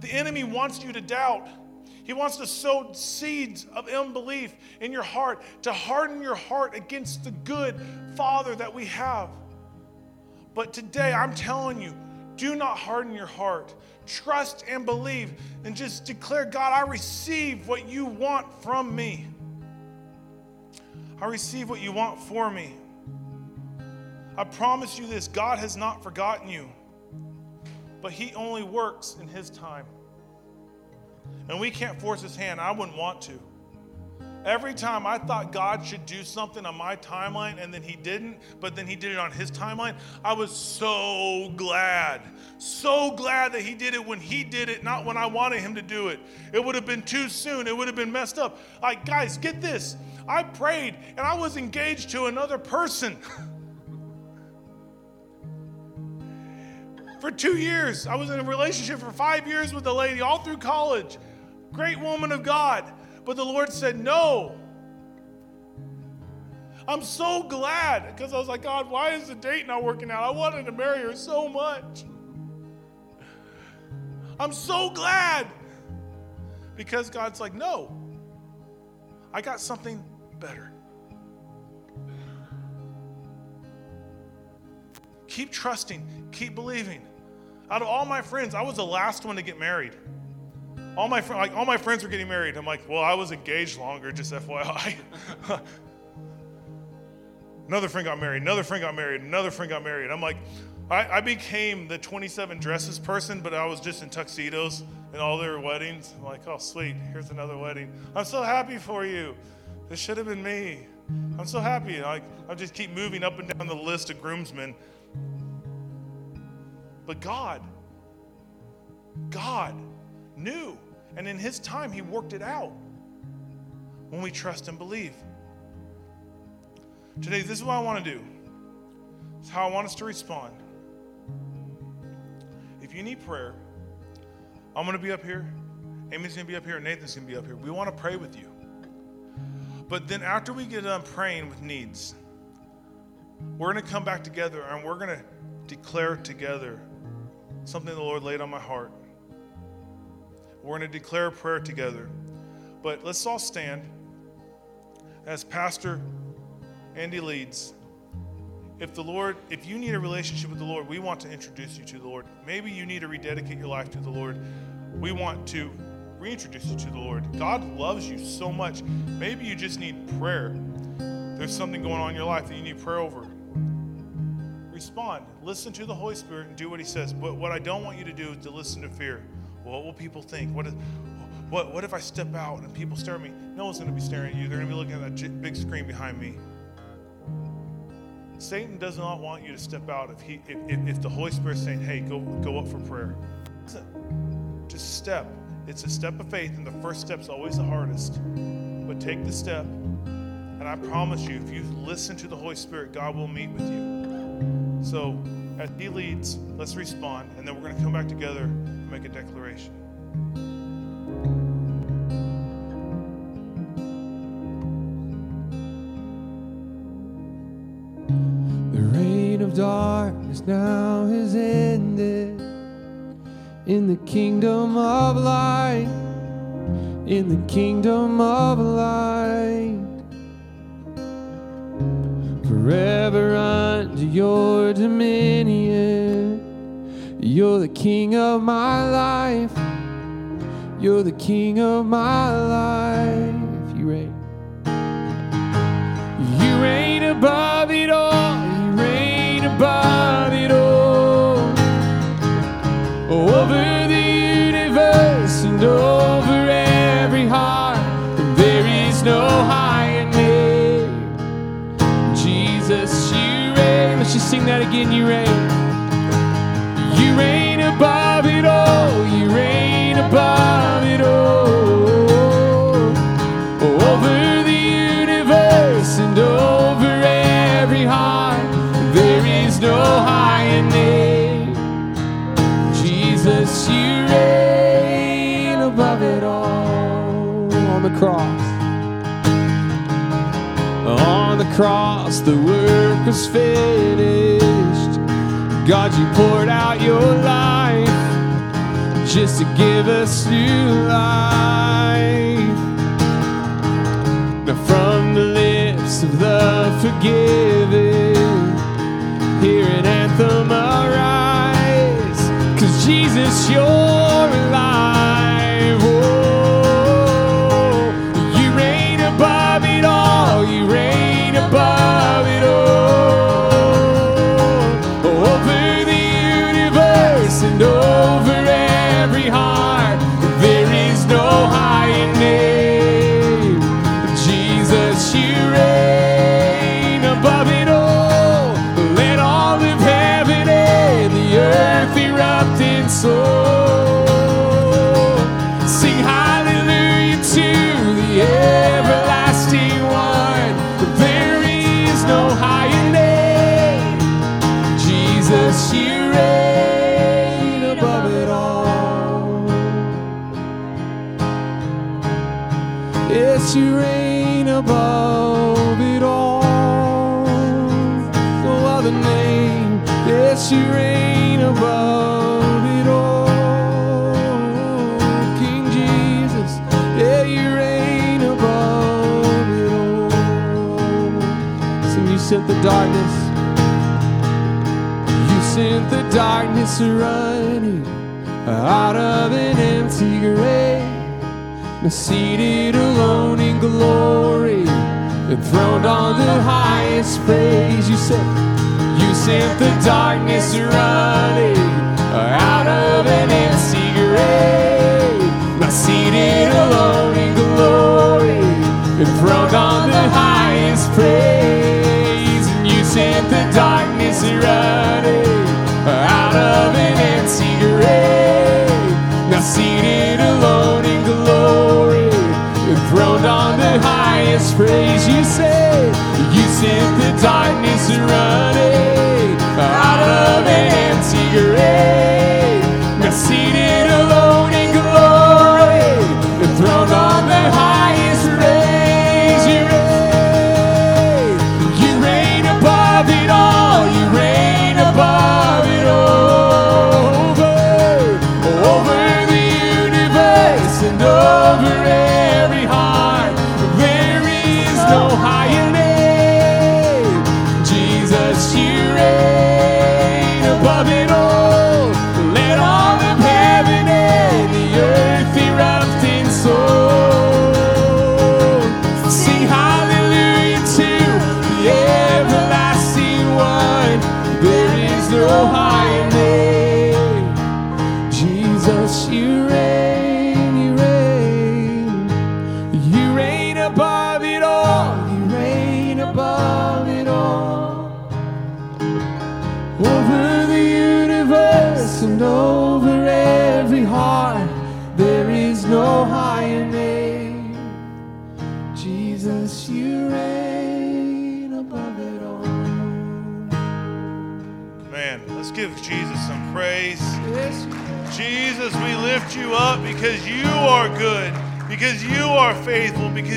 The enemy wants you to doubt. He wants to sow seeds of unbelief in your heart, to harden your heart against the good Father that we have. But today, I'm telling you, do not harden your heart. Trust and believe, and just declare, God, I receive what you want from me. I receive what you want for me. I promise you this God has not forgotten you, but He only works in His time. And we can't force His hand. I wouldn't want to. Every time I thought God should do something on my timeline and then He didn't, but then He did it on His timeline, I was so glad. So glad that He did it when He did it, not when I wanted Him to do it. It would have been too soon, it would have been messed up. Like, guys, get this. I prayed and I was engaged to another person. <laughs> for two years. I was in a relationship for five years with a lady all through college. Great woman of God. But the Lord said, No. I'm so glad because I was like, God, why is the date not working out? I wanted to marry her so much. I'm so glad because God's like, No, I got something better. Keep trusting, keep believing. Out of all my friends, I was the last one to get married. All my, like, all my friends were getting married. I'm like, well, I was engaged longer, just FYI. <laughs> another friend got married, another friend got married, another friend got married. I'm like, I, I, became the 27 dresses person, but I was just in tuxedos in all their weddings. I'm like, oh, sweet, here's another wedding. I'm so happy for you. This should have been me. I'm so happy. Like, I just keep moving up and down the list of groomsmen. But God, God knew and in His time, He worked it out when we trust and believe. Today, this is what I want to do. It's how I want us to respond. If you need prayer, I'm going to be up here. Amy's going to be up here. Nathan's going to be up here. We want to pray with you. But then, after we get done praying with needs, we're going to come back together and we're going to declare together something the Lord laid on my heart. We're going to declare prayer together. But let's all stand as Pastor Andy leads. If the Lord, if you need a relationship with the Lord, we want to introduce you to the Lord. Maybe you need to rededicate your life to the Lord. We want to reintroduce you to the Lord. God loves you so much. Maybe you just need prayer. There's something going on in your life that you need prayer over. Respond. Listen to the Holy Spirit and do what He says. But what I don't want you to do is to listen to fear. What will people think? What, is, what, what if I step out and people stare at me? No one's going to be staring at you. They're going to be looking at that j- big screen behind me. Satan does not want you to step out if, he, if, if, the Holy Spirit's saying, hey, go, go up for prayer. Just step. It's a step of faith, and the first step's always the hardest. But take the step, and I promise you, if you listen to the Holy Spirit, God will meet with you. So, as He leads, let's respond, and then we're going to come back together make a declaration. The reign of darkness now has ended in the kingdom of light, in the kingdom of light. Forever under your dominion, you're the king of my life, you're the king of my life. You reign. You reign above it all. You reign above it all. Over the universe and over every heart. There is no higher name. Jesus, you reign. Let's just sing that again. You reign. Above it all. You reign above it all. Over the universe and over every heart, there is no higher name. Jesus, you reign above it all. On the cross. On the cross, the work was finished. God, you poured out your life just to give us new life. Now from the lips of the forgiven, hear an anthem arise. Cause Jesus, you're alive. Darkness. You sent the darkness running out of an empty grave. Now seated alone in glory, enthroned on the highest praise. You said, You sent the darkness running out of an empty grave. Now seated alone in glory, enthroned on the highest praise. Praise. You said,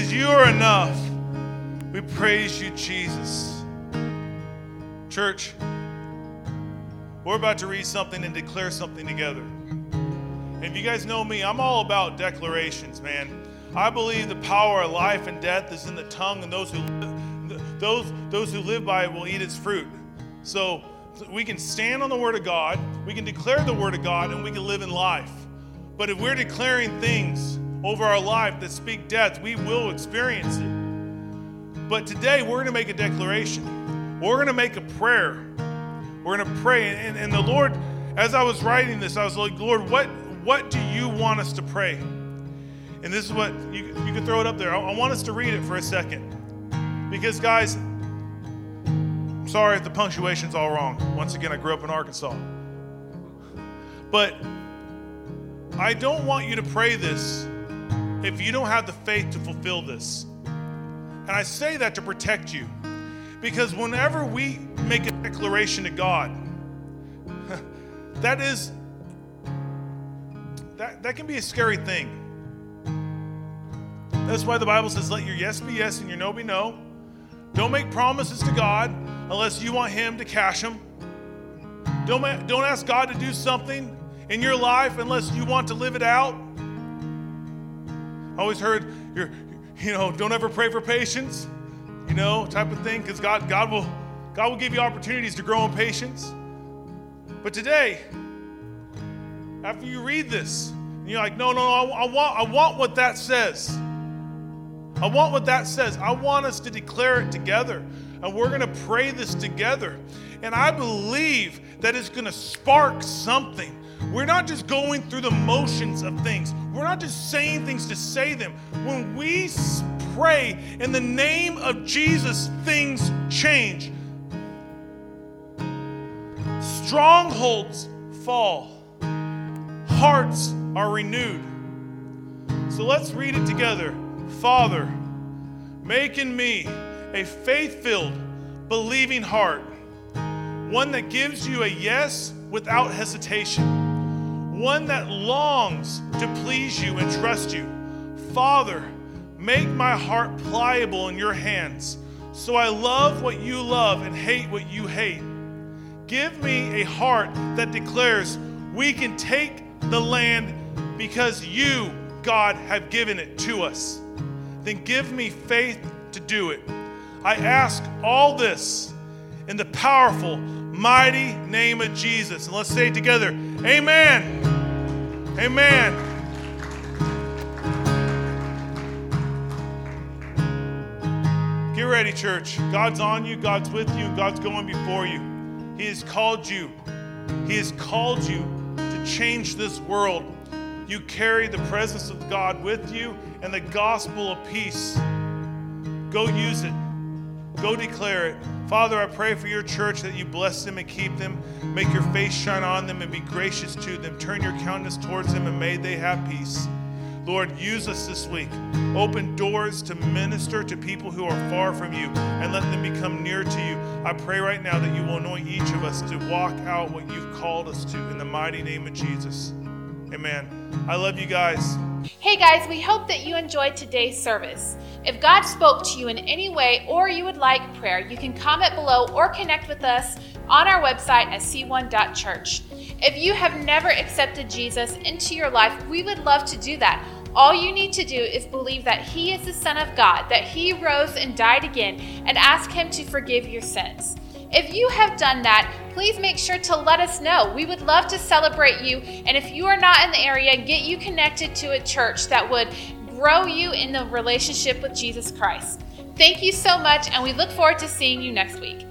because you are enough. We praise you, Jesus. Church, we're about to read something and declare something together. If you guys know me, I'm all about declarations, man. I believe the power of life and death is in the tongue, and those who those those who live by it will eat its fruit. So we can stand on the word of God, we can declare the word of God, and we can live in life. But if we're declaring things over our life that speak death, we will experience it. But today we're going to make a declaration. We're going to make a prayer. We're going to pray. And, and the Lord, as I was writing this, I was like, Lord, what, what do you want us to pray? And this is what you, you can throw it up there. I, I want us to read it for a second. Because, guys, I'm sorry if the punctuation's all wrong. Once again, I grew up in Arkansas. But I don't want you to pray this if you don't have the faith to fulfill this. And I say that to protect you. Because whenever we make a declaration to God, <laughs> that is that, that can be a scary thing. That's why the Bible says, let your yes be yes and your no be no. Don't make promises to God unless you want Him to cash them. Don't, don't ask God to do something in your life unless you want to live it out. I always heard, you're, you know, don't ever pray for patience, you know, type of thing, because God, God, will, God will give you opportunities to grow in patience. But today, after you read this, you're like, no, no, no, I, I, want, I want what that says. I want what that says. I want us to declare it together. And we're going to pray this together. And I believe that it's going to spark something. We're not just going through the motions of things, we're not just saying things to say them. When we pray in the name of Jesus, things change. Strongholds fall, hearts are renewed. So let's read it together. Father, make in me a faith filled, believing heart, one that gives you a yes without hesitation, one that longs to please you and trust you. Father, make my heart pliable in your hands, so I love what you love and hate what you hate. Give me a heart that declares we can take the land because you, God, have given it to us. Then give me faith to do it. I ask all this in the powerful, mighty name of Jesus. And let's say it together Amen. Amen. Get ready, church. God's on you, God's with you, God's going before you. He has called you. He has called you to change this world. You carry the presence of God with you and the gospel of peace. Go use it. Go declare it. Father, I pray for your church that you bless them and keep them. Make your face shine on them and be gracious to them. Turn your countenance towards them and may they have peace. Lord, use us this week. Open doors to minister to people who are far from you and let them become near to you. I pray right now that you will anoint each of us to walk out what you've called us to in the mighty name of Jesus. Amen. I love you guys. Hey guys, we hope that you enjoyed today's service. If God spoke to you in any way or you would like prayer, you can comment below or connect with us on our website at c1.church. If you have never accepted Jesus into your life, we would love to do that. All you need to do is believe that He is the Son of God, that He rose and died again, and ask Him to forgive your sins. If you have done that, please make sure to let us know. We would love to celebrate you. And if you are not in the area, get you connected to a church that would grow you in the relationship with Jesus Christ. Thank you so much, and we look forward to seeing you next week.